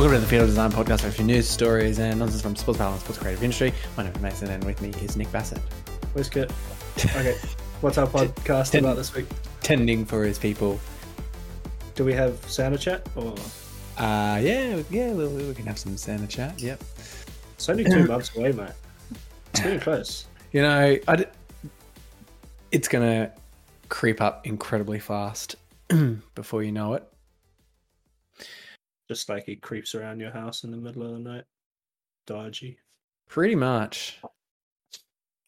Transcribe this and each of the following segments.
Welcome to the Field of Design Podcast, where a few news, stories, and nonsense from sports battle and sports creative industry. My name is Mason, and with me is Nick Bassett, Where's Kit? Okay. What's our podcast Ten- about this week? tending for his people. Do we have Santa chat or Uh, yeah, yeah, we, we can have some Santa chat. Yep. it's only two months away, mate? It's getting close. You know, I d- it's gonna creep up incredibly fast before you know it. Just like he creeps around your house in the middle of the night. Dodgy. Pretty much.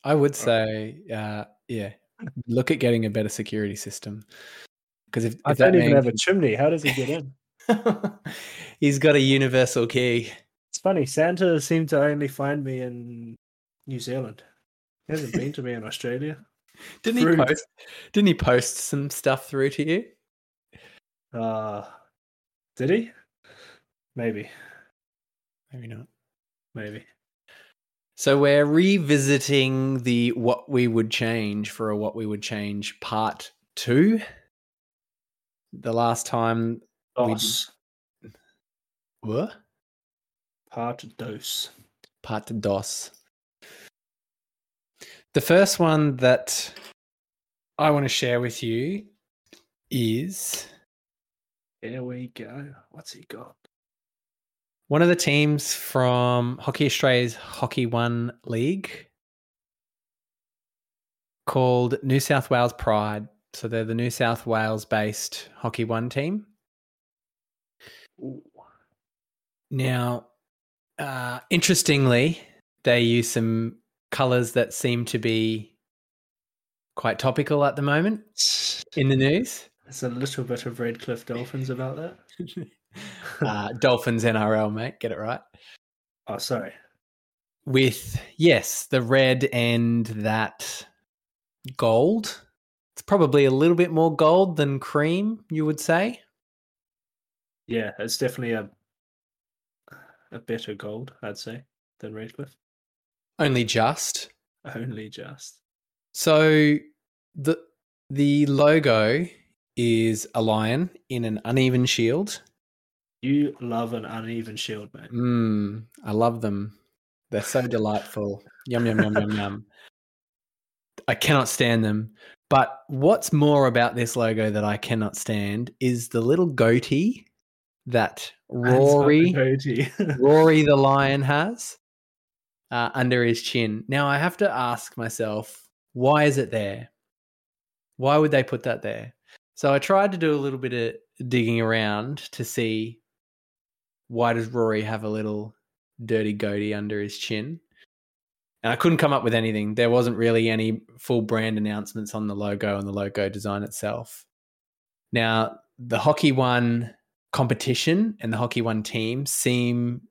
I would say, uh, yeah, look at getting a better security system. Because if, I if that don't even have a chimney. How does he get in? he's got a universal key. It's funny. Santa seemed to only find me in New Zealand. He hasn't been to me in Australia. Didn't he post? Didn't he post some stuff through to you? Uh, did he? Maybe. Maybe not. Maybe. So we're revisiting the what we would change for a what we would change part two. The last time, We did- Dos. what? Part dos. Part dos. The first one that I want to share with you is Here we go. What's he got? One of the teams from Hockey Australia's Hockey One League called New South Wales Pride. So they're the New South Wales based Hockey One team. Ooh. Now, uh, interestingly, they use some colors that seem to be quite topical at the moment in the news. There's a little bit of Redcliffe Dolphins about that. Uh, Dolphins NRL, mate, get it right. Oh, sorry. With, yes, the red and that gold. It's probably a little bit more gold than cream, you would say. Yeah, it's definitely a a better gold, I'd say, than Redcliffe. Only just. Only just. So the the logo is a lion in an uneven shield. You love an uneven shield, mate. Mmm, I love them. They're so delightful. Yum yum yum yum yum. I cannot stand them. But what's more about this logo that I cannot stand is the little goatee that Rory Goatee. Rory the lion has uh, under his chin. Now I have to ask myself, why is it there? Why would they put that there? So I tried to do a little bit of digging around to see why does Rory have a little dirty goatee under his chin? And I couldn't come up with anything. There wasn't really any full brand announcements on the logo and the logo design itself. Now, the Hockey One competition and the Hockey One team seem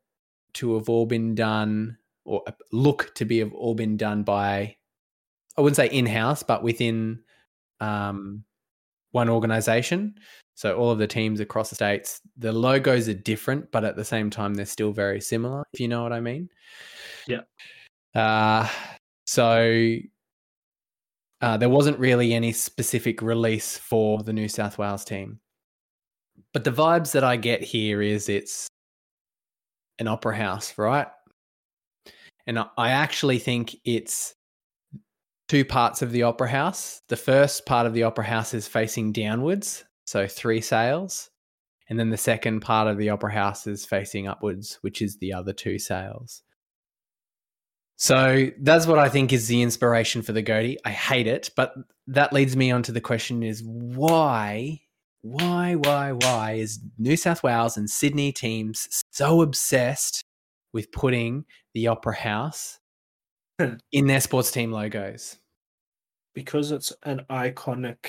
to have all been done or look to be have all been done by I wouldn't say in-house, but within um, one organization. So all of the teams across the states, the logos are different, but at the same time they're still very similar, if you know what I mean. Yeah. Uh so uh, there wasn't really any specific release for the New South Wales team. But the vibes that I get here is it's an opera house, right? And I- I actually think it's two parts of the opera house. The first part of the opera house is facing downwards, so three sails. And then the second part of the opera house is facing upwards, which is the other two sails. So that's what I think is the inspiration for the goatee. I hate it, but that leads me on to the question is why, why, why, why is New South Wales and Sydney teams so obsessed with putting the opera house hmm. in their sports team logos? Because it's an iconic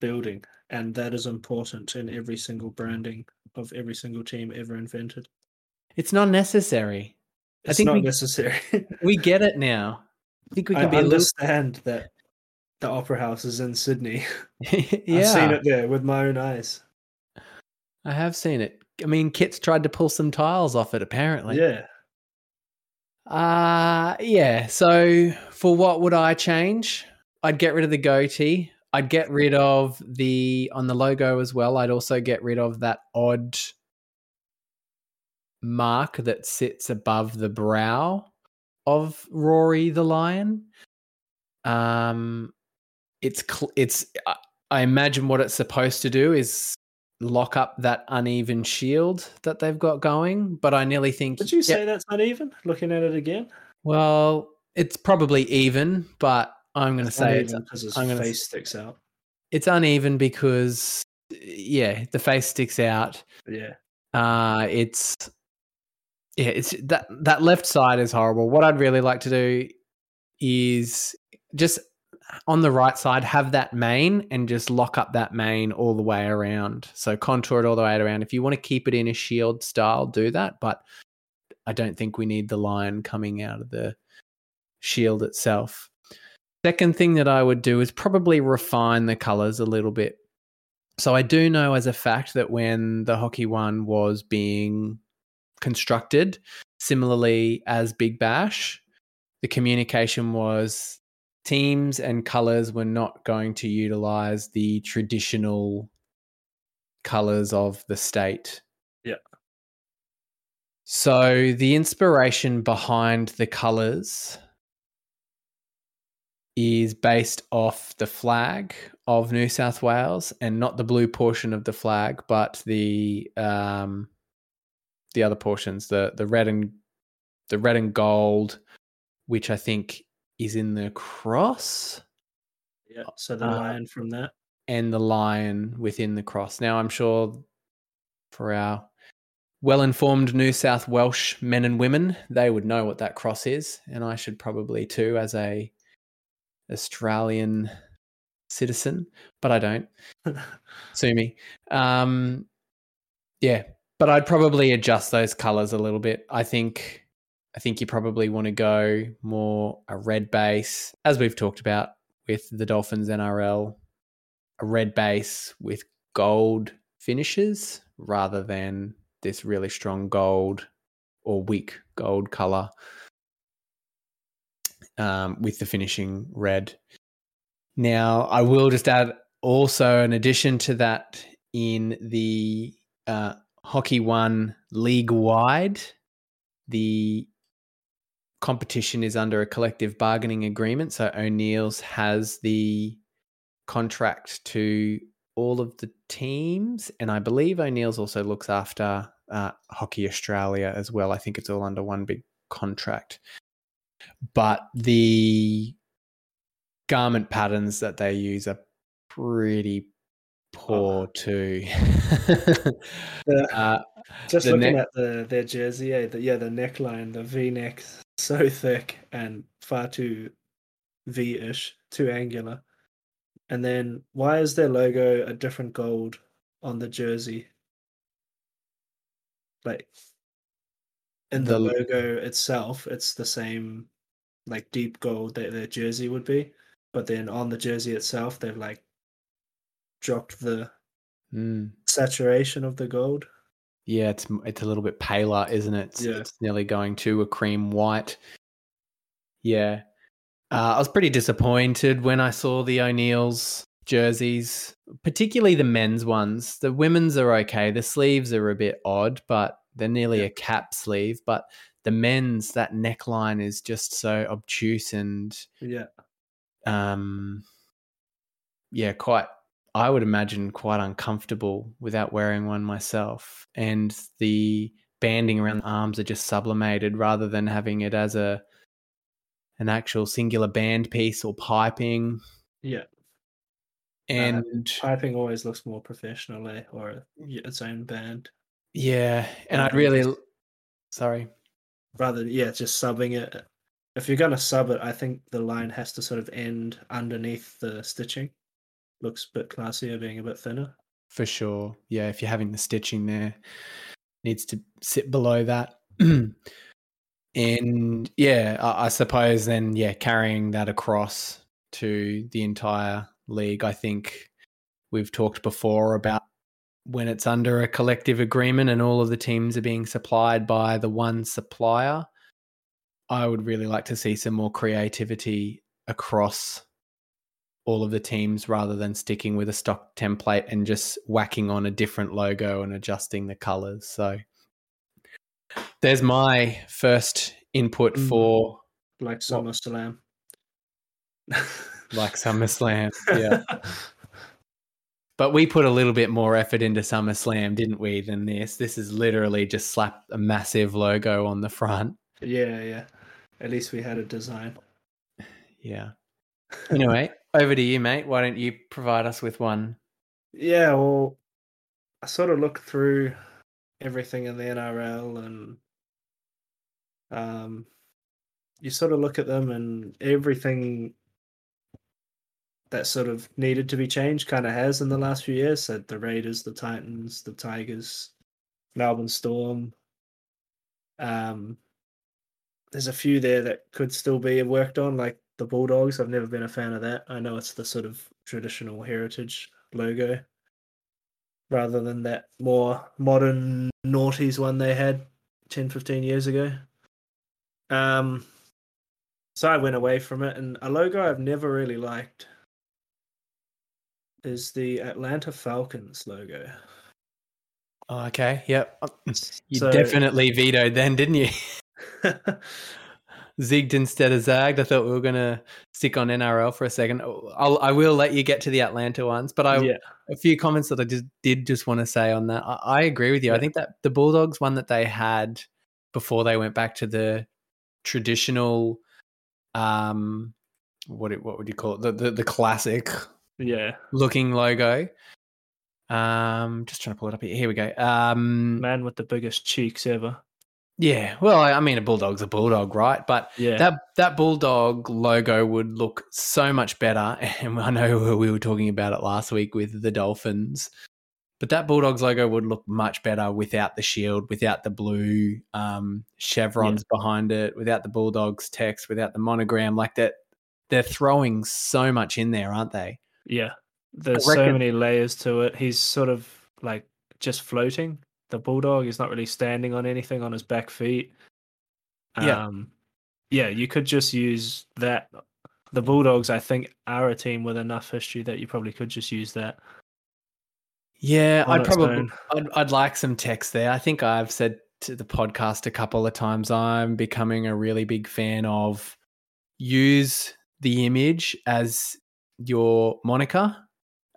building, and that is important in every single branding of every single team ever invented. It's not necessary. I It's think not we- necessary. We get it now. I think we I can be a little. understand that the Opera House is in Sydney. yeah, I've seen it there with my own eyes. I have seen it. I mean, Kit's tried to pull some tiles off it. Apparently, yeah. Uh yeah. So for what would I change? I'd get rid of the goatee. I'd get rid of the on the logo as well. I'd also get rid of that odd mark that sits above the brow of Rory the lion. Um, it's cl- it's I- I imagine what it's supposed to do is lock up that uneven shield that they've got going. But I nearly think Did you yeah, say that's uneven? Looking at it again, well, it's probably even, but I'm going to say it's, because his I'm gonna face sticks out. it's uneven because yeah, the face sticks out. Yeah, Uh, it's yeah, it's that that left side is horrible. What I'd really like to do is just on the right side have that mane and just lock up that mane all the way around. So contour it all the way around. If you want to keep it in a shield style, do that. But I don't think we need the line coming out of the shield itself. Second thing that I would do is probably refine the colors a little bit. So I do know as a fact that when the hockey one was being constructed, similarly as Big Bash, the communication was teams and colors were not going to utilize the traditional colors of the state. Yeah. So the inspiration behind the colors is based off the flag of New South Wales and not the blue portion of the flag, but the um, the other portions, the the red and the red and gold, which I think is in the cross yeah. So the Uh, lion from that. and the lion within the cross. Now I'm sure for our well informed New South Welsh men and women, they would know what that cross is, and I should probably too as a Australian citizen, but I don't. Sue me. Um, yeah, but I'd probably adjust those colors a little bit. I think I think you probably want to go more a red base, as we've talked about with the Dolphins NRL, a red base with gold finishes rather than this really strong gold or weak gold color um, with the finishing red. Now, I will just add also an addition to that in the uh, Hockey One league wide, the competition is under a collective bargaining agreement. So O'Neills has the contract to all of the teams, and I believe O'Neills also looks after uh, Hockey Australia as well. I think it's all under one big contract. But the garment patterns that they use are pretty poor too. The- uh, Just looking at the their jersey, eh, the, yeah, the neckline, the V neck, so thick and far too V-ish, too angular. And then why is their logo a different gold on the jersey? Like in the, The- logo itself, it's the same like deep gold that their jersey would be, but then on the jersey itself, they've like dropped the mm. saturation of the gold. Yeah, it's it's a little bit paler, isn't it? It's, Yeah. it's nearly going to a cream white. Yeah, uh, I was pretty disappointed when I saw the O'Neills jerseys, particularly the men's ones. The women's are okay. The sleeves are a bit odd, but they're nearly Yeah. a cap sleeve. But the men's that neckline is just so obtuse and Yeah. um yeah quite i would imagine quite uncomfortable without wearing one myself and the banding around the arms are just sublimated rather than having it as a an actual singular band piece or piping Yeah. and Piping always looks more professional, eh? Or its own band. yeah and i'd really just- sorry Rather, yeah, just subbing it. If you're gonna sub it, I think the line has to sort of end underneath the stitching. Looks a bit classier, being a bit thinner. for sure yeah if you're having the stitching there needs to sit below that and yeah I, I suppose then yeah carrying that across to the entire league i think we've talked before about when it's under a collective agreement and all of the teams are being supplied by the one supplier i would really like to see some more creativity across all of the teams rather than sticking with a stock template and just whacking on a different logo and adjusting the colors. So there's my first input Mm. for like SummerSlam. like SummerSlam. Yeah. But we put a little bit more effort into SummerSlam, didn't we, than this? This is literally just slap a massive logo on the front. yeah, yeah. At least we had a design. Yeah. Anyway, over to you, mate. Why don't you provide us with one? Yeah, well, I sort of looked through everything in the NRL and um, you sort of look at them and everything that sort of needed to be changed kind of has in the last few years. So the Raiders, the Titans, the Tigers, Melbourne Storm. Um, there's a few there that could still be worked on, like the Bulldogs. I've never been a fan of that. I know it's the sort of traditional heritage logo rather than that more modern noughties one they had 10, 15 years ago. Um, so I went away from it, and a logo I've never really liked is the Atlanta Falcons logo. Oh, okay. Yep. You So- definitely vetoed then, didn't you? Zigged instead of zagged. I thought we were going to stick on NRL for a second. I'll, I will let you get to the Atlanta ones, but I yeah, a few comments that I just did just want to say on that. I, I agree with you. I think that the Bulldogs one that they had before they went back to the traditional, um, what it, what would you call it? The the, the classic yeah. looking logo. Um, just trying to pull it up here. Here we go. Um, Man with the biggest cheeks ever. Yeah. Well, I, mean, a bulldog's a bulldog, right? But Yeah, that that bulldog logo would look so much better. And I know we were talking about it last week with the Dolphins, but that bulldogs logo would look much better without the shield, without the blue um, chevrons behind it, without the bulldogs text, without the monogram. Like that, they're throwing so much in there, aren't they? yeah. There's I so many layers to it. He's sort of like just floating. The bulldog is not really standing on anything on his back feet. Yeah. Um, yeah, you could just use that. The Bulldogs, I think, are a team with enough history that you probably could just use that. Yeah, I'd probably. I'd, I'd like some text there. I think I've said to the podcast a couple of times I'm becoming a really big fan of use the image as your moniker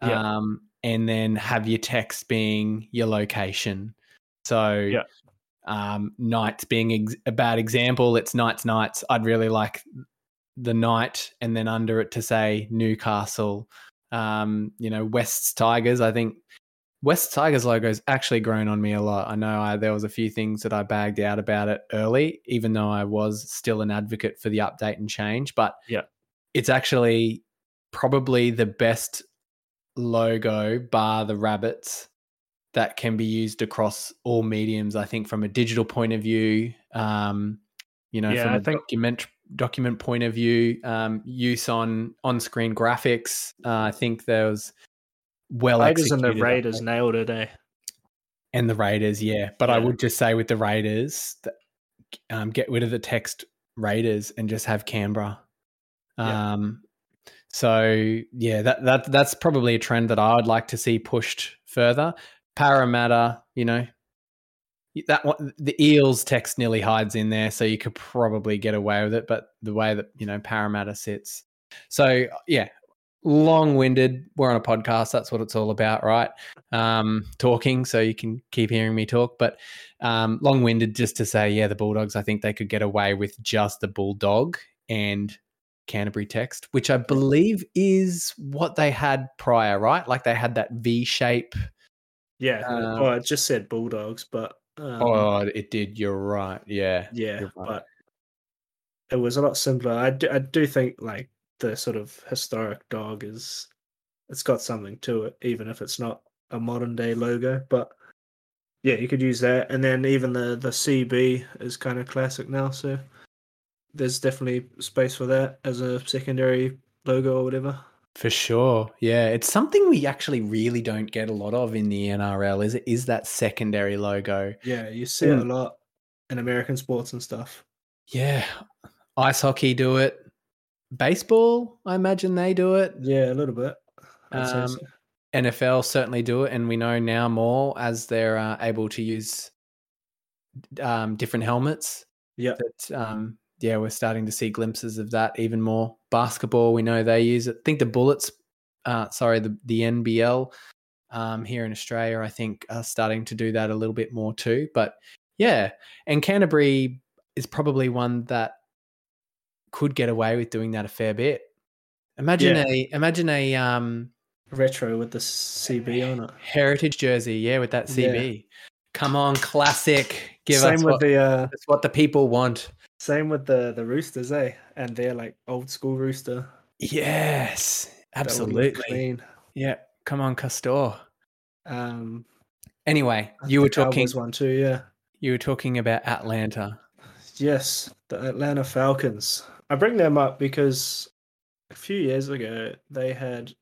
Yeah. um, and then have your text being your location. So Yeah. um, Knights being ex- a bad example, it's Knights Knights. I'd really like the knight and then under it to say Newcastle. Um, you know, Wests Tigers. I think West Tigers logo's actually grown on me a lot. I know I, there was a few things that I bagged out about it early, even though I was still an advocate for the update and change. But Yeah. it's actually probably the best logo, bar the rabbits, that can be used across all mediums. I think from a digital point of view, um, you know, Yeah, from I a think- document document point of view, um, use on on screen graphics. Uh, I think there was well Raiders and the Raiders nailed it, eh? and the Raiders, yeah. But I would just say with the Raiders, that, um, get rid of the text Raiders and just have Canberra. Yeah. Um, so yeah, that that that's probably a trend that I would like to see pushed further. Parramatta, you know, that one, the Eels text nearly hides in there, so you could probably get away with it. But the way that you know Parramatta sits, so yeah, long-winded. We're on a podcast. That's what it's all about, right? Um, talking, so you can keep hearing me talk. But um, long-winded, just to say, yeah, the Bulldogs. I think they could get away with just the bulldog and Canterbury text, which I believe is what they had prior, right? Like they had that V shape. Yeah. Um, well, it just said Bulldogs, but um, oh, it did. You're right. Yeah. yeah, right. but it was a lot simpler. I do, I do think like the sort of historic dog is it's got something to it, even if it's not a modern day logo. But yeah, you could use that, and then even the the CB is kind of classic now. So there's definitely space for that as a secondary logo or whatever. For sure. Yeah. It's something we actually really don't get a lot of in the NRL, is it is that secondary logo. Yeah, you see it Mm. a lot in American sports and stuff. Yeah. Ice hockey do it. Baseball, I imagine they do it. Yeah, a little bit. Um, so. NFL certainly do it, and we know now more as they're uh, able to use um, different helmets. Yep. That um, yeah, we're starting to see glimpses of that even more. Basketball, we know they use it. I think the Bullets, uh, sorry, the the NBL um, here in Australia, I think are starting to do that a little bit more too. But yeah, and Canterbury is probably one that could get away with doing that a fair bit. Imagine Yeah. a imagine a um, Retro with the CB on it. heritage jersey, yeah, with that Yeah. CB. Come on, classic. Give same us with what, the uh, what the people want. Same with the the Roosters, eh? And they're like old school Rooster. Yes, That would look absolutely. Yeah, come on, Castore. Um, Anyway, you were talking. one too, yeah. You were talking about Atlanta. Yes, the Atlanta Falcons. I bring them up because a few years ago they had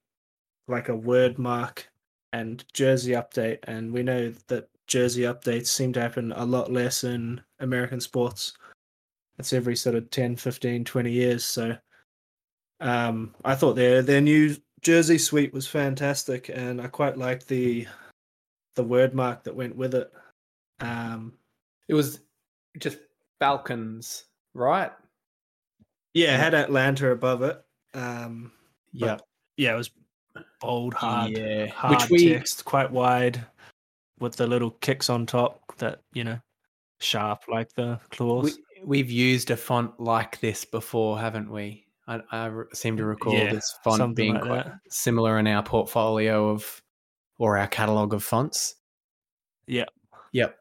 like a word mark and jersey update, and we know that jersey updates seem to happen a lot less in American sports. It's every sort of 10, 15, 20 years. So um, I thought their their new jersey suite was fantastic, and I quite liked the the word mark that went with it. Um, It was just Falcons, right? Yeah, it had Atlanta above it. Um, Yeah. yeah, it was bold, hard, yeah. hard Which we text, quite wide, with the little kicks on top that you know, sharp like the claws. we we've used a font like this before, haven't we? I, I seem to recall Yeah, this font being like quite that. similar in our portfolio of or our catalog of fonts. Yeah. Yep.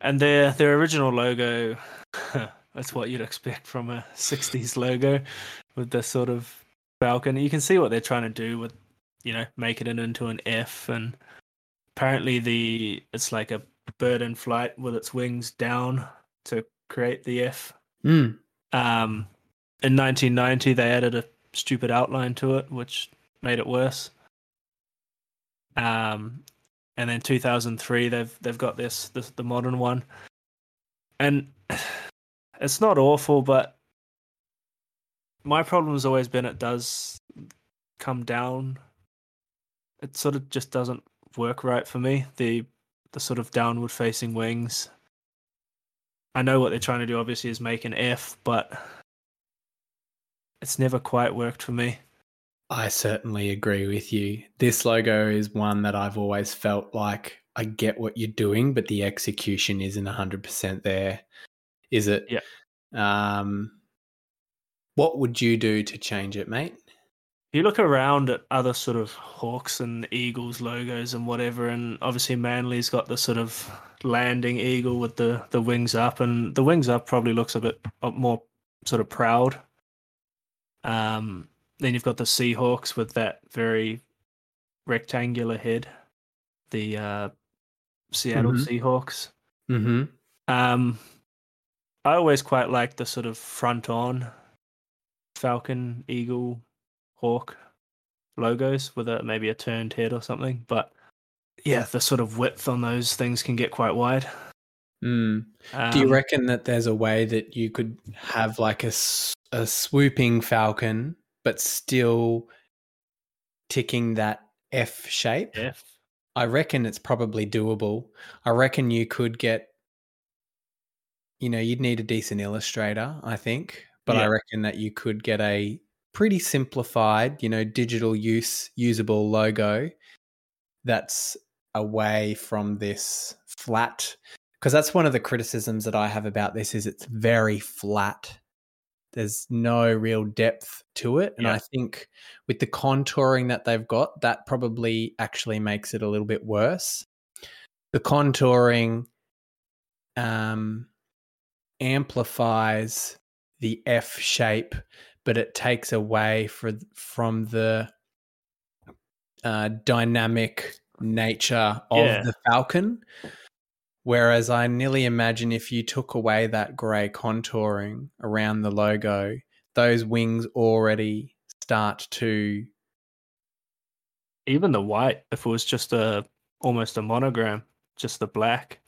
and their their original logo, that's what you'd expect from a '60s logo, with the sort of falcon. You can see what they're trying to do with, you know, making it into an F, and apparently the it's like a bird in flight with its wings down to create the F. Mm. Um, in 1990, they added a stupid outline to it, which made it worse. Um, and then 2003, they've they've got this, this the modern one, and it's not awful, but my problem has always been it does come down. It sort of just doesn't work right for me. The the sort of downward facing wings. I know what they're trying to do obviously is make an F, but it's never quite worked for me. I certainly agree with you. This logo is one that I've always felt like I get what you're doing, but the execution isn't 100% there, is it? Yeah. Um, what would you do to change it, mate? You look around at other sort of Hawks and Eagles logos and whatever, and obviously Manly's got the sort of landing eagle with the, the wings up, and the wings up probably looks a bit uh, more sort of proud. Um, then you've got the Seahawks with that very rectangular head, the uh, Seattle Mhm. Seahawks. Mm-hmm. Um, I always quite like the sort of front on Falcon, Eagle, Hawk logos with a maybe a turned head or something. But yeah, the sort of width on those things can get quite wide. Mm. Do you Um, reckon that there's a way that you could have like a, a swooping falcon, but still ticking that F shape? F? I reckon it's probably doable. I reckon you could get, you know, you'd need a decent illustrator, I think, but I reckon that you could get a pretty simplified, you know, digital use usable logo that's away from this flat because that's one of the criticisms that I have about this is it's very flat. There's no real depth to it, and Yeah. I think with the contouring that they've got, that probably actually makes it a little bit worse. The contouring um, amplifies the F shape, but it takes away for, from the uh, dynamic nature of Yeah. the falcon. Whereas I nearly imagine if you took away that grey contouring around the logo, those wings already start to Even the white, if it was just a almost a monogram, just the black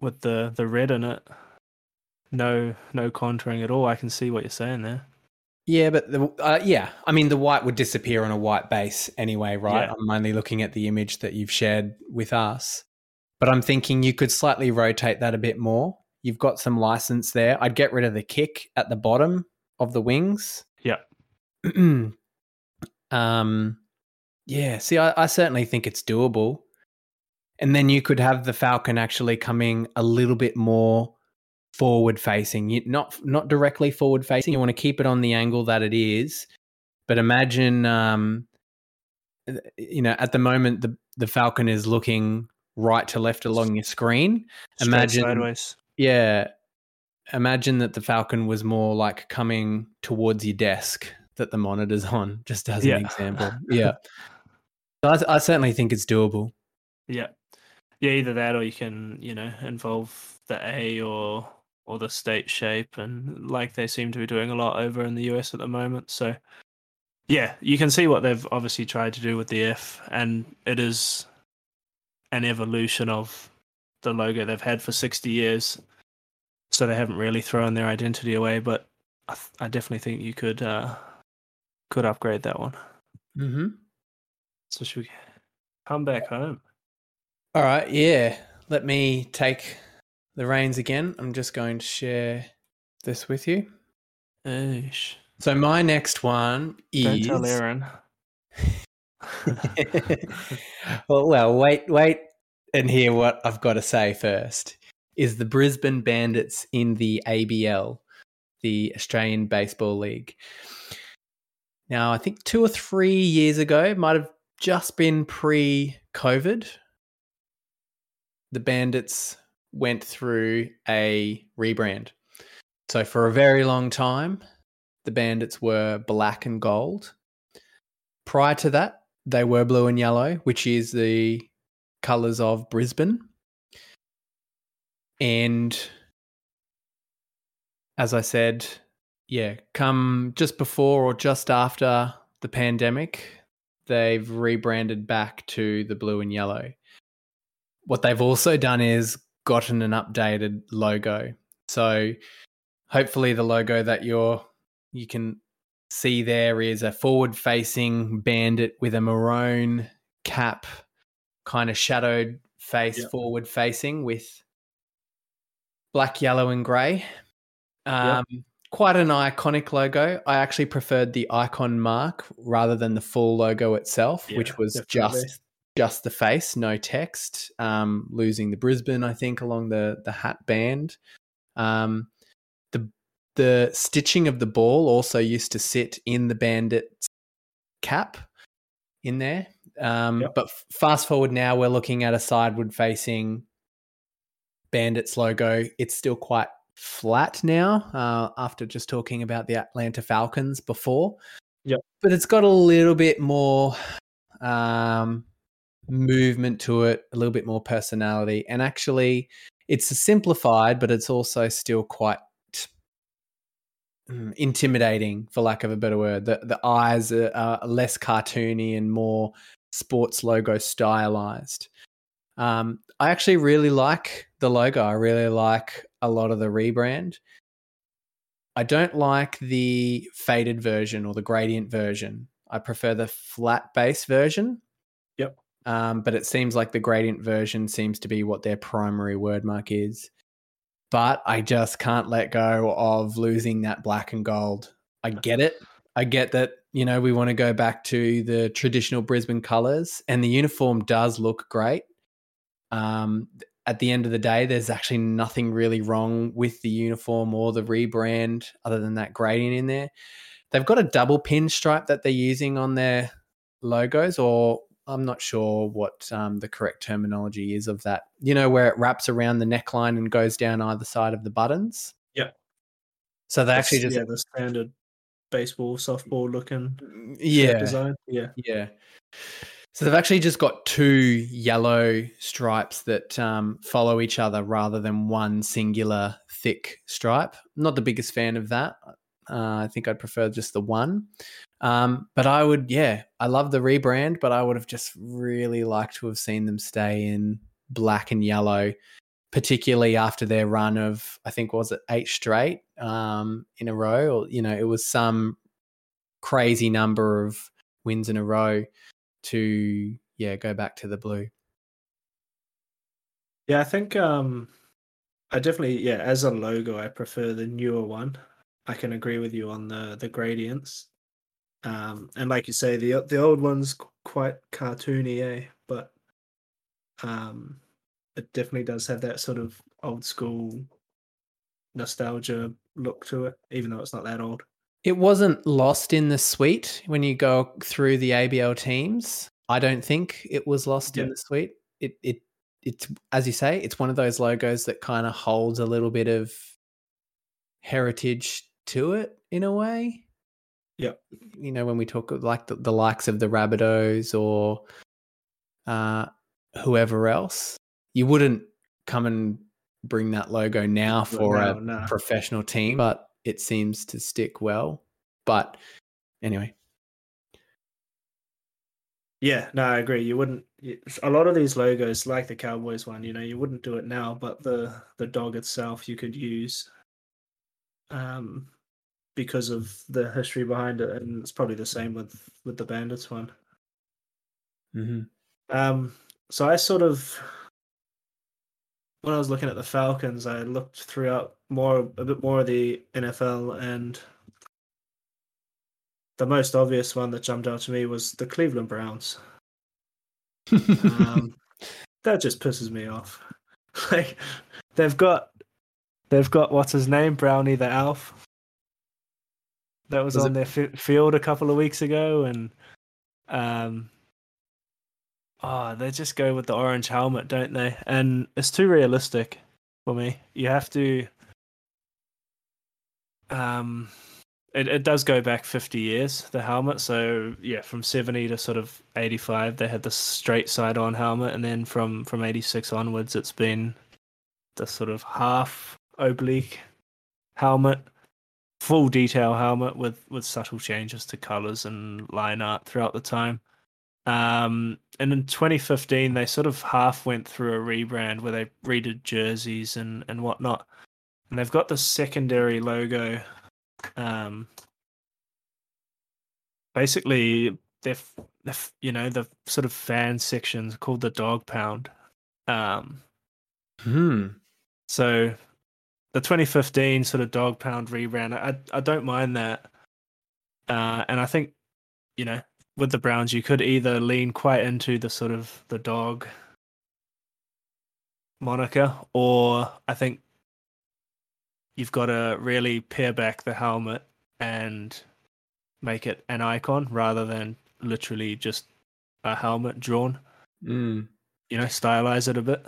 with the the red in it. No, no contouring at all. I can see what you're saying there. Yeah, but the, uh, yeah, I mean the white would disappear on a white base anyway, right? Yeah. I'm only looking at the image that you've shared with us, but I'm thinking you could slightly rotate that a bit more You've got some license there. I'd get rid of the kick at the bottom of the wings. Yeah. um, yeah. See, I, I certainly think it's doable. And then you could have the Falcon actually coming a little bit more forward facing. You, not not directly forward facing. You want to keep it on the angle that it is. But imagine, um, you know, at the moment the the Falcon is looking right to left along your screen. Straight Imagine, sideways. yeah, imagine that the Falcon was more like coming towards your desk that the monitor's on. Just as Yeah. an example, yeah. I, I certainly think it's doable. Yeah. Yeah, either that or you can, you know, involve the A or or the state shape and like they seem to be doing a lot over in the US at the moment. So yeah, you can see what they've obviously tried to do with the F and it is an evolution of the logo they've had for 60 years. So they haven't really thrown their identity away, but I, th- I definitely think you could uh could upgrade that one. Mm-hmm. So should we come back home? All right, yeah. Let me take the reins again. I'm just going to share this with you. Eesh. So my next one is. Don't tell Aaron. well, well, wait, wait, and hear what I've got to say first. Is the Brisbane Bandits in the ABL, the Australian Baseball League? Now, I think two or three years ago, might have just been pre-COVID. The Bandits went through a rebrand. So for a very long time, the Bandits were black and gold. Prior to that, they were blue and yellow, which is the colors of Brisbane. And as I said, yeah, come just before or just after the pandemic, they've rebranded back to the blue and yellow. What they've also done is gotten an updated logo. So hopefully the logo that you're you can see there is a forward facing bandit with a maroon cap, kind of shadowed face Yep. forward facing with black, yellow, and grey. Um, Quite an iconic logo. I actually preferred the icon mark rather than the full logo itself, which was definitely. just just the face, no text. Um, losing the Brisbane, I think, along the the hat band. Um, the the stitching of the ball also used to sit in the bandit's cap in there. Um, Yep. But fast forward now, we're looking at a sideward facing bandits logo. It's still quite flat now uh, after just talking about the Atlanta Falcons before. Yep. But it's got a little bit more um, movement to it, a little bit more personality. And actually, it's simplified, but it's also still quite mm, intimidating, for lack of a better word. The, the eyes are, are less cartoony and more sports logo stylized. Um, I actually really like the logo. I really like a lot of the rebrand. I don't like the faded version or the gradient version. I prefer the flat base version. Um, but it seems like the gradient version seems to be what their primary wordmark is. But I just can't let go of losing that black and gold. I get it. I get that, you know, we want to go back to the traditional Brisbane colors and the uniform does look great. Um, at the end of the day, there's actually nothing really wrong with the uniform or the rebrand other than that gradient in there. They've got a double pin stripe that they're using on their logos, or I'm not sure what um, the correct terminology is of that. You know, where it wraps around the neckline and goes down either side of the buttons. Yeah. So they actually just yeah, the standard baseball, softball looking yeah design. Yeah. Yeah. So they've actually just got two yellow stripes that um, follow each other rather than one singular thick stripe. Not the biggest fan of that. Uh, I think I'd prefer just the one. Um, but I would, yeah, I love the rebrand, but I would have just really liked to have seen them stay in black and yellow, particularly after their run of, I think, was it eight straight um, in a row? Or, you know, it was some crazy number of wins in a row to yeah go back to the blue Yeah, I think um I definitely yeah, as a logo, I prefer the newer one. I can agree with you on the the gradients. Um, and like you say, the the old one's quite cartoony, eh? But um, it definitely does have that sort of old school nostalgia look to it, even though it's not that old. It wasn't lost in the suite when you go through the ABL teams. I don't think it was lost Yeah. in the suite. It it it's as you say, it's one of those logos that kind of holds a little bit of heritage to it in a way. Yep. You know, when we talk of like the, the likes of the Rabbitohs or uh, whoever else, you wouldn't come and bring that logo now for No, a no. professional team, but it seems to stick well. But anyway, Yeah, no, I agree. You wouldn't. A lot of these logos, like the Cowboys one, you know, you wouldn't do it now, but the the dog itself you could use, um, because of the history behind it, and it's probably the same with with the Bandits one. mhm. Um, so I sort of, when I was looking at the Falcons, I looked throughout more a bit more of the NFL, and the most obvious one that jumped out to me was the Cleveland Browns. Um, that just pisses me off. Like they've got they've got what's his name Brownie the Elf. That was, Was on it- their fi- field a couple of weeks ago, and um, oh, they just go with the orange helmet, don't they? And it's too realistic for me. You have to. Um, it, it does go back 50 years, the helmet. So, yeah, from 70 to sort of 85, they had the straight side on helmet. And then from, from 86 onwards, it's been the sort of half oblique helmet, full detail helmet with, with subtle changes to colors and line art throughout the time. Um, and in 2015, they sort of half went through a rebrand where they redid jerseys and, and whatnot. And they've got the secondary logo um basically they're, they're you know the sort of fan sections called the dog pound um Hmm. so the 2015 sort of dog pound rebrand i i don't mind that uh and i think you know with the browns you could either lean quite into the sort of the dog moniker or i think you've got to really pare back the helmet and make it an icon rather than literally just a helmet drawn. Mm. You know, stylize it a bit.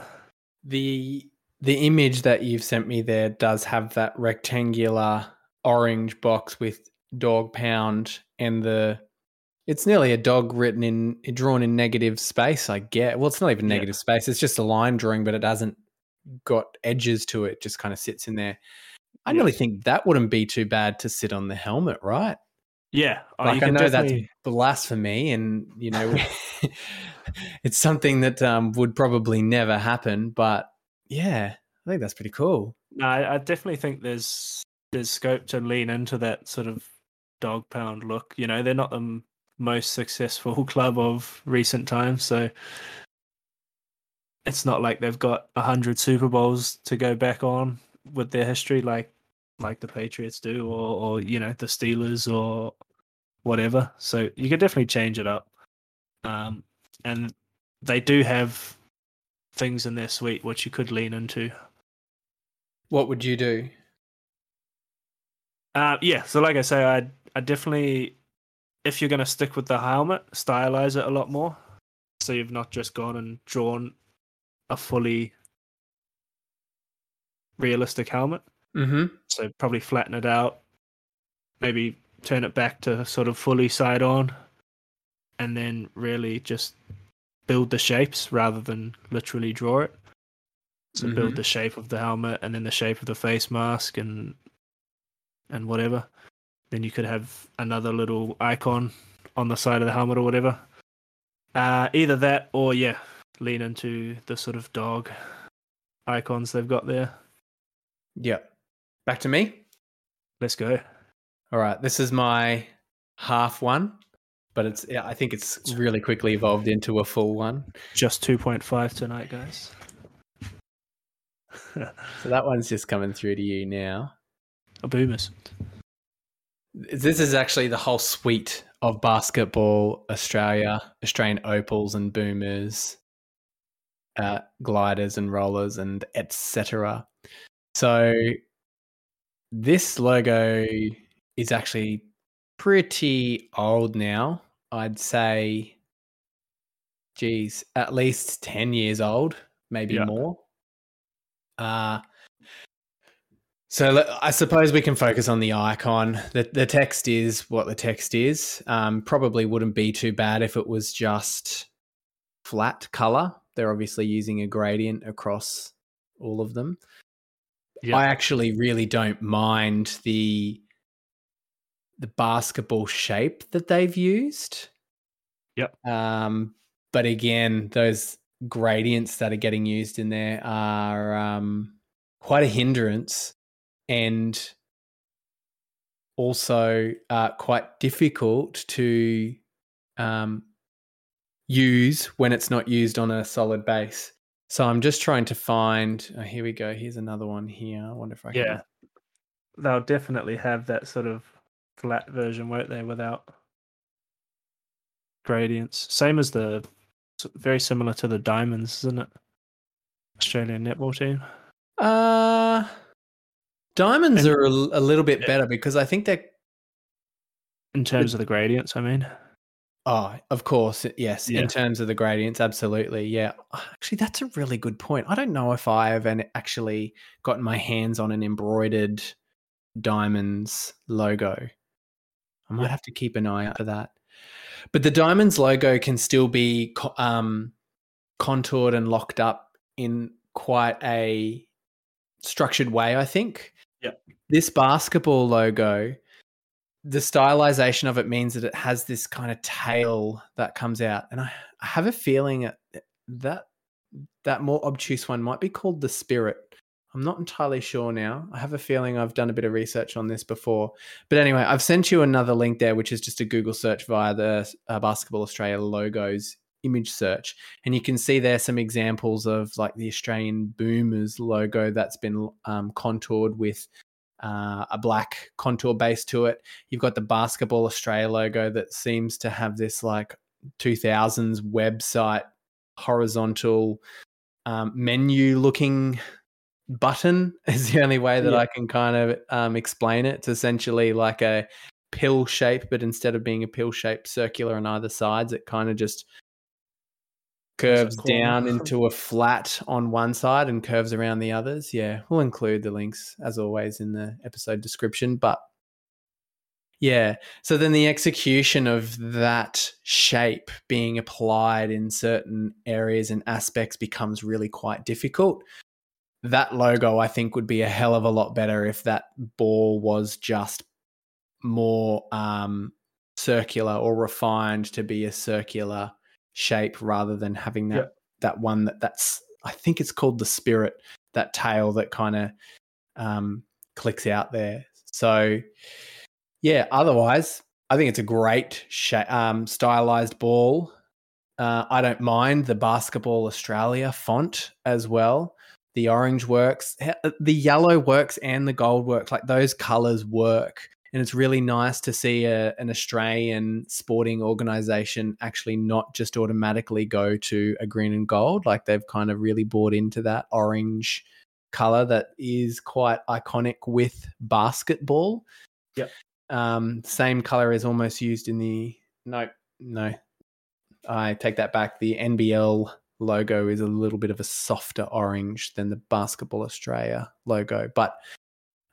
The the image that you've sent me there does have that rectangular orange box with dog pound and the it's nearly a dog written in drawn in negative space, I get. Well, it's not even Yeah. negative space. It's just a line drawing, but it hasn't got edges to it. it just kind of sits in there. I Yeah. really think that wouldn't be too bad to sit on the helmet, right? Yeah, oh, like you I can know that's blasphemy, and you know, it's something that um, would probably never happen. But yeah, I think that's pretty cool. No, I, I definitely think there's there's scope to lean into that sort of dog pound look. You know, they're not the m- most successful club of recent times, so it's not like they've got a hundred Super Bowls to go back on with their history, like like the Patriots do, or or you know the Steelers or whatever. So you could definitely change it up, um, and they do have things in their suite which you could lean into. What would you do? Uh, yeah, so like I say, I I definitely, if you're gonna stick with the helmet, stylize it a lot more. So you've not just gone and drawn a fully realistic helmet. Mm-hmm. So probably flatten it out, maybe turn it back to sort of fully side on, and then really just build the shapes rather than literally draw it. So build Mhm. the shape of the helmet and then the shape of the face mask and and whatever. Then you could have another little icon on the side of the helmet or whatever. Uh, either that or yeah, lean into the sort of dog icons they've got there. Yep. Back to me. Let's go. All right. This is my half one, but it's yeah, I think it's really quickly evolved into a full one. Just 2.5 tonight, guys. So that one's just coming through to you now. A boomers. This is actually the whole suite of basketball Australia, Australian opals and boomers, uh, gliders and rollers and etc. So this logo is actually pretty old now. I'd say, geez, at least 10 years old, maybe Yeah. more. Uh, so I suppose we can focus on the icon. The, the text is what the text is. Um, probably wouldn't be too bad if it was just flat color. They're obviously using a gradient across all of them. Yeah. I actually really don't mind the the basketball shape that they've used. Yep. Um, but again, those gradients that are getting used in there are um, quite a hindrance and also uh, quite difficult to um, use when it's not used on a solid base. So I'm just trying to find. Oh, here we go. Here's another one here. I wonder if I can. Yeah. They'll definitely have that sort of flat version, won't they, without gradients. Same as the very similar to the diamonds, isn't it? Australian netball team. Uh, diamonds And- are a little bit Yeah. better because I think they're. In terms of the gradients, I mean. Oh, of course, yes. Yeah. In terms of the gradients, absolutely, yeah. Actually, that's a really good point. I don't know if I have an, actually gotten my hands on an embroidered diamonds logo. I might have to keep an eye out for that. But the diamonds logo can still be um, contoured and locked up in quite a structured way. I think. Yep. This basketball logo the stylization of it means that it has this kind of tail that comes out and i, I have a feeling that that that more obtuse one might be called the spirit i'm not entirely sure now. I have a feeling i've done a bit of research on this before. But anyway i've sent you another link there which is just a google search via the uh, basketball australia logos image search. And you can see there some examples of like the australian boomers logo that's been um, contoured with uh, a black contour base to it. You've got the Basketball Australia logo that seems to have this like 2000s website horizontal um, menu looking button is the only way that Yeah. I can kind of um, explain it. It's essentially like a pill shape, but instead of being a pill shape circular on either sides, it kind of just curves corner. down into a flat on one side and curves around the others. Yeah, we'll include the links as always in the episode description. But yeah, so then the execution of that shape being applied in certain areas and aspects becomes really quite difficult. That logo, I think, would be a hell of a lot better if that ball was just more um, circular or refined to be a circular shape rather than having that Yeah. that one that that's I think it's called the spirit that tail that kind of um, clicks out there. So yeah, otherwise I think it's a great sha- um, stylized ball. Uh, I don't mind the basketball Australia font as well. The orange works, the yellow works, and the gold works. Like those colors work and it's really nice to see a, an Australian sporting organization actually not just automatically go to a green and gold. Like they've kind of really bought into that orange color that is quite iconic with basketball. Yep. Um, same color is almost used in the no, no. I take that back. The NBL logo is a little bit of a softer orange than the Basketball Australia logo, but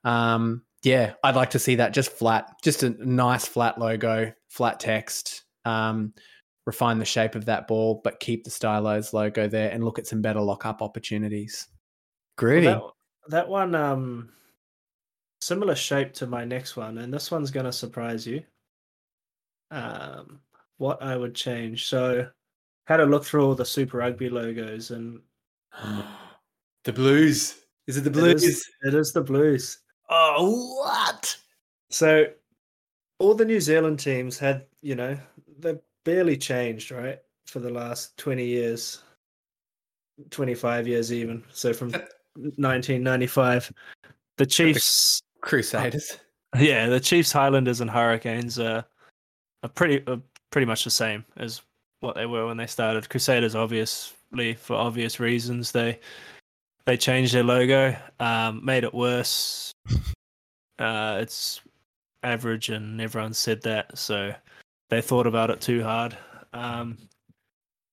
um, yeah, I'd like to see that just flat, just a nice flat logo, flat text. Um, refine the shape of that ball, but keep the stylized logo there and look at some better lock up opportunities. Groovy. That, that one, um, similar shape to my next one, and this one's going to surprise you. Um, what I would change. So, had a look through all the Super Rugby logos, and the Blues. Is it the Blues? is, it is the Blues. Oh, what? So, all the New Zealand teams had, you know, they've barely changed, right, for the last 20 years, 25 years even. So, from 1995. The Chiefs, Crusaders. yeah, the Chiefs, Highlanders, and Hurricanes are, are pretty are pretty much the same as what they were when they started. Crusaders, obviously, for obvious reasons, they they changed their logo, um, made it worse. Uh, it's average, and everyone said that, so they thought about it too hard. Um,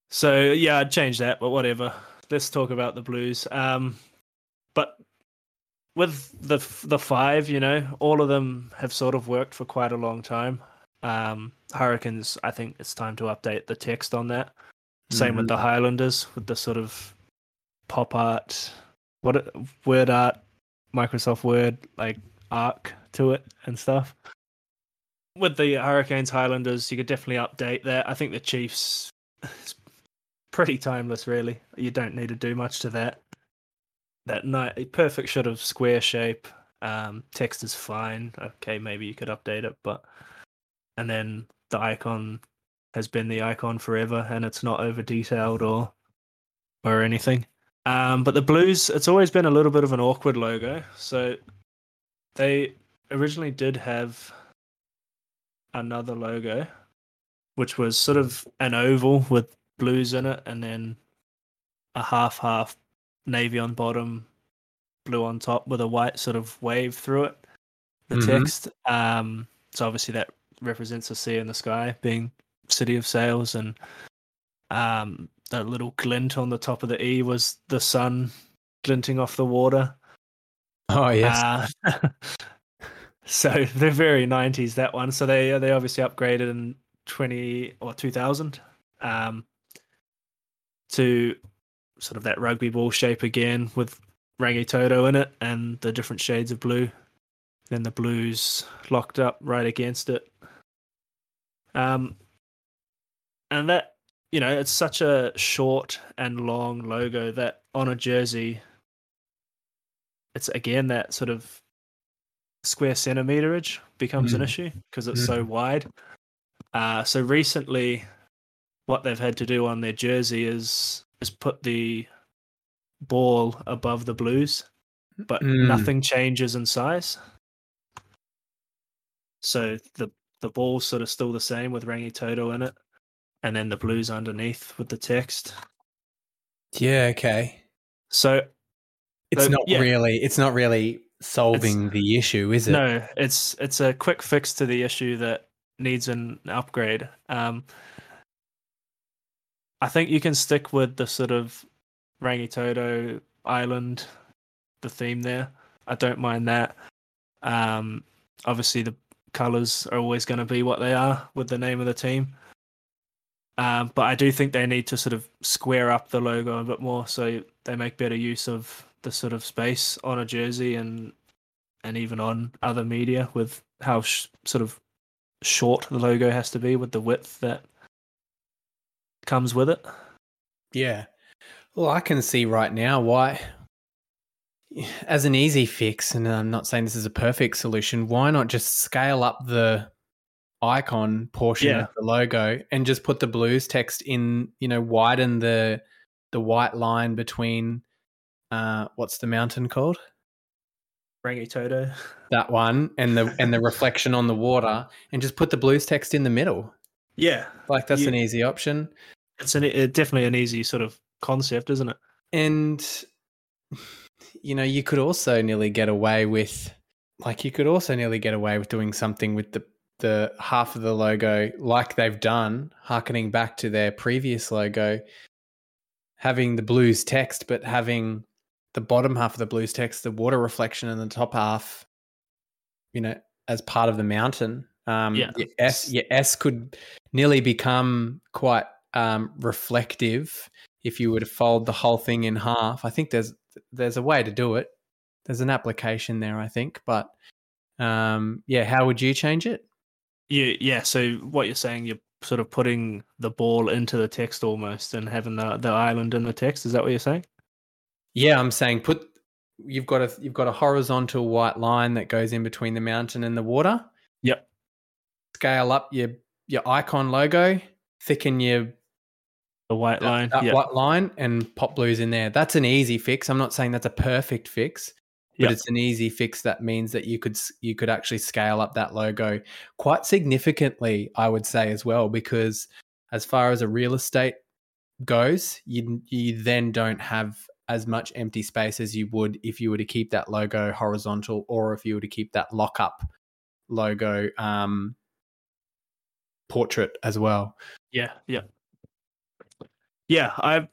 so yeah, I'd change that, but whatever. Let's talk about the Blues. Um, but with the the five, you know, all of them have sort of worked for quite a long time. Um, Hurricanes, I think it's time to update the text on that. Same with the Highlanders, with the sort of pop art, what word art, Microsoft Word like arc to it and stuff. With the Hurricanes, Highlanders, you could definitely update that. I think the Chiefs, it's pretty timeless, really. You don't need to do much to that. That night, perfect shot of square shape. Um, text is fine. Okay, maybe you could update it, but and then the icon has been the icon forever, and it's not over detailed or or anything. Um, but the Blues, it's always been a little bit of an awkward logo. So they originally did have another logo, which was sort of an oval with blues in it, and then a half half navy on bottom, blue on top, with a white sort of wave through it. The Mhm. text. Um, so obviously that represents the sea and the sky, being city of sails, and um, that little glint on the top of the E was the sun glinting off the water. Oh yes. Uh, so they're very nineties that one. So they they obviously upgraded in twenty or two thousand um, to sort of that rugby ball shape again with Rangitoto in it and the different shades of blue. Then the blues locked up right against it. Um, and that you know it's such a short and long logo that on a jersey it's again that sort of square centimeterage becomes an Mm. issue because it's so wide. Uh, so recently, what they've had to do on their jersey is is put the ball above the blues, but Mm. nothing changes in size. So the the ball's sort of still the same with Rangitoto in it, and then the blues underneath with the text. Yeah. Okay. So It's So, not yeah. really. It's not really solving the issue, is it? No, it's it's a quick fix to the issue that needs an upgrade. Um, I think you can stick with the sort of Rangitoto Island, the theme there. I don't mind that. Um, obviously, the colors are always going to be what they are with the name of the team. Um, but I do think they need to sort of square up the logo a bit more so they make better use of the sort of space on a jersey and and even on other media with how sh- sort of short the logo has to be with the width that comes with it. Yeah. Well, I can see right now why, as an easy fix, and I'm not saying this is a perfect solution, why not just scale up the icon portion Yeah. of the logo and just put the blues text in, you know, widen the the white line between uh what's the mountain called? Rangitoto. That one and the and the reflection on the water and just put the blues text in the middle. Yeah, Like that's You- an easy option. it's an, it, definitely an easy sort of concept, isn't it? and you know you could also nearly get away with like you could also nearly get away with doing something with the the half of the logo like they've done harkening back to their previous logo having the blues text but having the bottom half of the blues text the water reflection and the top half you know as part of the mountain um Yeah. your s your s could nearly become quite um reflective if you were to fold the whole thing in half. I think there's there's a way to do it. There's an application there, I think. But um, yeah, how would you change it? Yeah, yeah. So what you're saying, you're sort of putting the ball into the text almost, and having the the island in the text. Is that what you're saying? Yeah, I'm saying put you've got a you've got a horizontal white line that goes in between the mountain and the water. Yep. Scale up your your icon logo, thicken your The white that, line. that yeah. white line and pop blues in there. That's an easy fix. I'm not saying that's a perfect fix, but Yeah. it's an easy fix that means that you could you could actually scale up that logo quite significantly, I would say as well, because as far as a real estate goes, you you then don't have as much empty space as you would if you were to keep that logo horizontal or if you were to keep that lockup logo um, portrait as well. Yeah, yeah, yeah. I've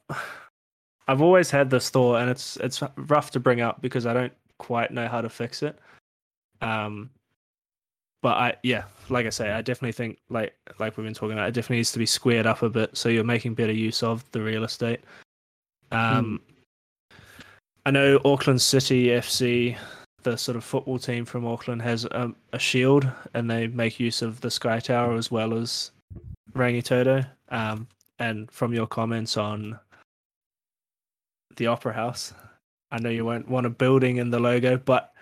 I've always had this thought, and it's it's rough to bring up because I don't quite know how to fix it. Um, but I yeah, like I say, I definitely think like like we've been talking about, it definitely needs to be squared up a bit so you're making better use of the real estate. Um, I know Auckland City FC, the sort of football team from Auckland, has um, a shield, and they make use of the Sky Tower as well as Rangitoto. Um, and from your comments on the Opera House, I know you won't want a building in the logo, but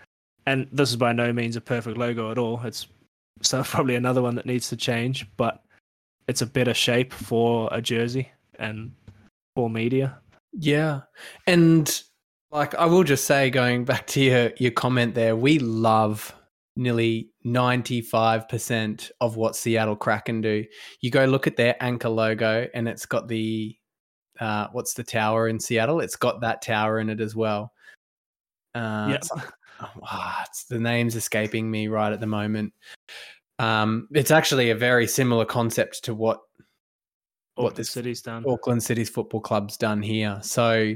and this is by no means a perfect logo at all. It's so probably another one that needs to change, but it's a better shape for a jersey and for media. Yeah. And like I will just say going back to your your comment there, we love nearly 95% of what Seattle Kraken do. You go look at their anchor logo and it's got the uh what's the tower in Seattle? It's got that tower in it as well. Uh it's, oh, the name's escaping me right at the moment. Um it's actually a very similar concept to what what Auckland this city's done. Auckland City's football club's done here. So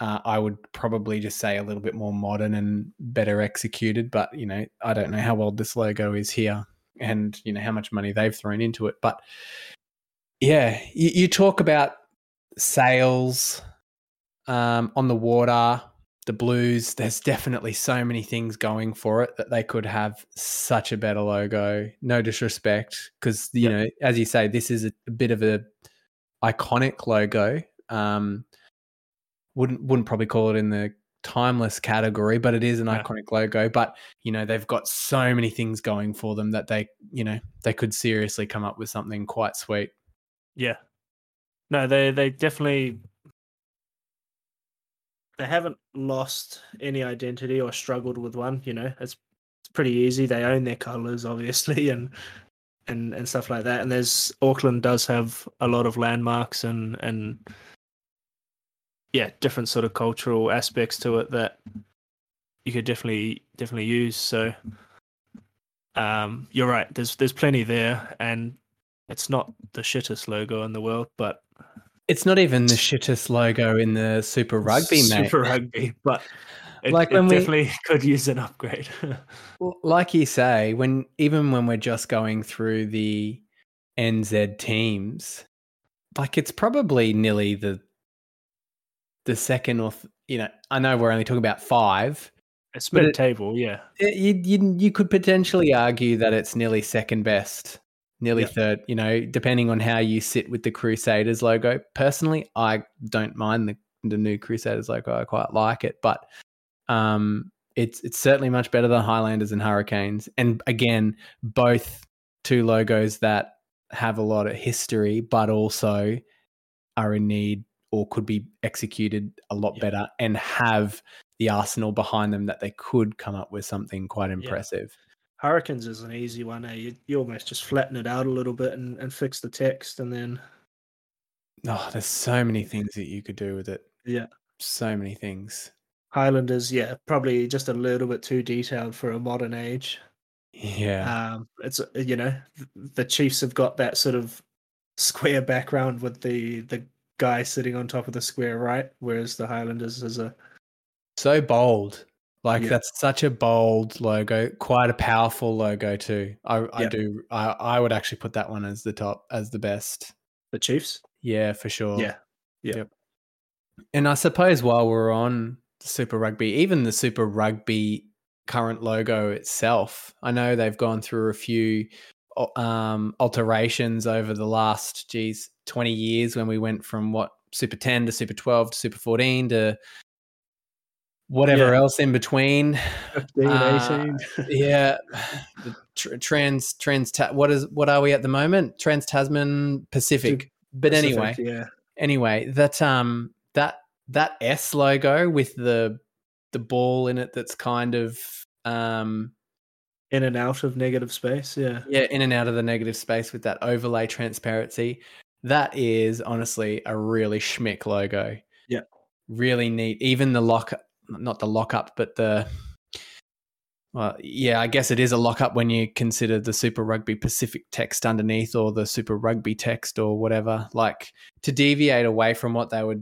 uh, I would probably just say a little bit more modern and better executed. But you know, I don't know how old this logo is here, and you know how much money they've thrown into it. But yeah, you, you talk about sails um, on the water, the Blues. There's definitely so many things going for it that they could have such a better logo. No disrespect, because you Yep. know, as you say, this is a, a bit of a iconic logo. Um, wouldn't wouldn't probably call it in the timeless category, but it is an Yeah. iconic logo. But you know, they've got so many things going for them that they, you know, they could seriously come up with something quite sweet. Yeah. No, they they definitely they haven't lost any identity or struggled with one, you know. It's it's pretty easy. They own their colours obviously and and and stuff like that. And there's Auckland does have a lot of landmarks and and yeah, different sort of cultural aspects to it that you could definitely definitely use. So um you're right. There's there's plenty there and it's not the shittest logo in the world, but It's not even the shittest logo in the Super Rugby, mate. Super rugby, but it, Like when we- definitely could use an upgrade. Well, like you say, when even when we're just going through the NZ teams, like it's probably nearly the the second or th- you know, I know we're only talking about five. it's But it- mid table, yeah. It- you, you you could potentially argue that it's nearly second best, nearly Yeah. third. You know, depending on how you sit with the Crusaders logo. Personally, I don't mind the the new Crusaders logo. I quite like it, but um, it's it's certainly much better than Highlanders and Hurricanes. And again, both two logos that have a lot of history, but also are in need or could be executed a lot Yeah. better and have the arsenal behind them that they could come up with something quite impressive. Hurricanes is an easy one. Eh? You, you almost just flatten it out a little bit and, and fix the text, and then Oh, there's so many things that you could do with it. Yeah. So many things. Highlanders, yeah, probably just a little bit too detailed for a modern age. Yeah. Um, it's you know the Chiefs have got that sort of square background with the the guy sitting on top of the square, right? Whereas the Highlanders is a so bold. Like Yeah. that's such a bold logo, quite a powerful logo too. I, I Yeah. do. I, I would actually put that one as the top, as the best. the Chiefs. Yeah, for sure. Yeah, yeah. Yep. And I suppose while we're on the Super Rugby, even the Super Rugby current logo itself, I know they've gone through a few um, alterations over the last, geez, 20 years when we went from what, Super 10 to Super 12 to Super 14 to whatever Yeah. else in between. 15, Uh, 18. yeah. The tr- trans, trans, ta- what is, what are we at the moment? Trans Tasman Pacific. But anyway, yeah. Anyway, that um that that S logo with the the ball in it that's kind of um In and out of negative space. Yeah. yeah in and out of the negative space with that overlay transparency. That is honestly a really schmick logo. Yeah. Really neat. Even the lock not the lockup, but the well, yeah, I guess it is a lockup when you consider the Super Rugby Pacific text underneath or the Super Rugby text or whatever. Like to deviate away from what they were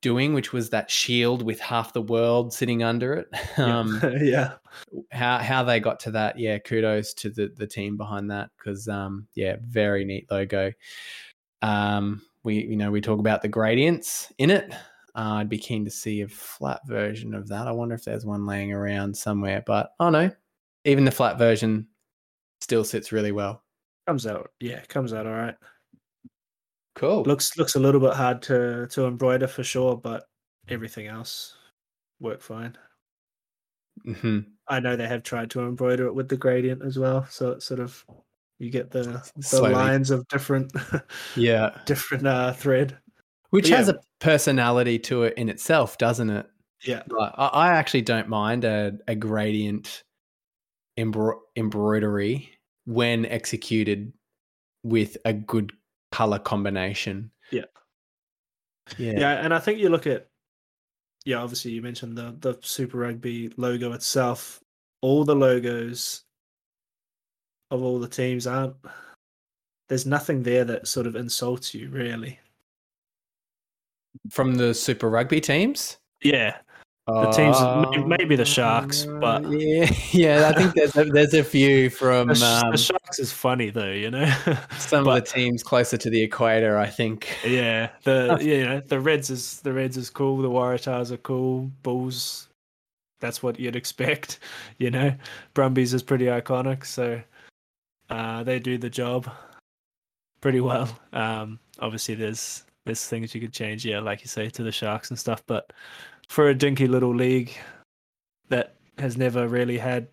doing, which was that shield with half the world sitting under it. Um, yeah. how how they got to that, yeah, kudos to the the team behind that because um, yeah, very neat logo. Um, we you know we talk about the gradients in it. Uh, I'd be keen to see a flat version of that. I wonder if there's one laying around somewhere. But oh no, even the flat version still sits really well. Comes out. Yeah, comes out all right. Cool. Looks looks a little bit hard to to embroider for sure, but everything else worked fine. hmm I know they have tried to embroider it with the gradient as well, so it's sort of you get the the Slowly. lines of different Yeah, different uh thread. which But has yeah. a personality to it in itself, doesn't it? Yeah. Like, I, I actually don't mind a, a gradient embro- embroidery when executed with a good color combination. Yeah. Yeah. Yeah, and I think you look at yeah, obviously you mentioned the the Super Rugby logo itself. All the logos of all the teams aren't there's nothing there that sort of insults you really. From the Super Rugby teams? Yeah. The teams may- maybe the Sharks, but- Uh, yeah, yeah. I think there's a, there's a few from The, um, the Sharks is funny though, you know. some but- of the teams closer to the equator. I think. Yeah, the you know the Reds is the Reds is cool. The Waratahs are cool. Bulls, that's what you'd expect. You know, Brumbies is pretty iconic, so uh, they do the job pretty well. Um, obviously, there's there's things you could change, yeah, like you say, to the Sharks and stuff. But for a dinky little league that has never really had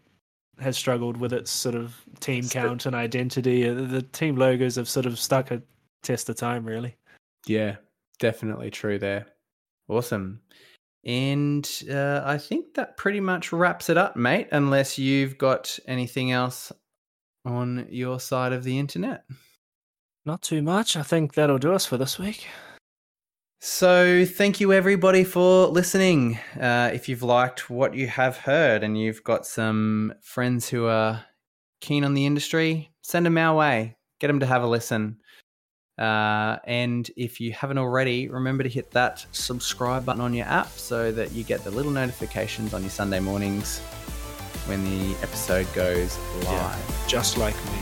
has struggled with its sort of team So- count and identity, uh, the, the team logos have sort of stuck a test of time, really. Yeah, definitely true there. Awesome. And uh, I think that pretty much wraps it up, mate, unless you've got anything else on your side of the internet. Not too much. I think that'll do us for this week. So, thank you everybody for listening. Uh, if you've liked what you have heard and you've got some friends who are keen on the industry, send them our way. Get them to have a listen. Uh, and if you haven't already, remember to hit that subscribe button on your app so that you get the little notifications on your Sunday mornings when the episode goes live. Yeah. Just like me.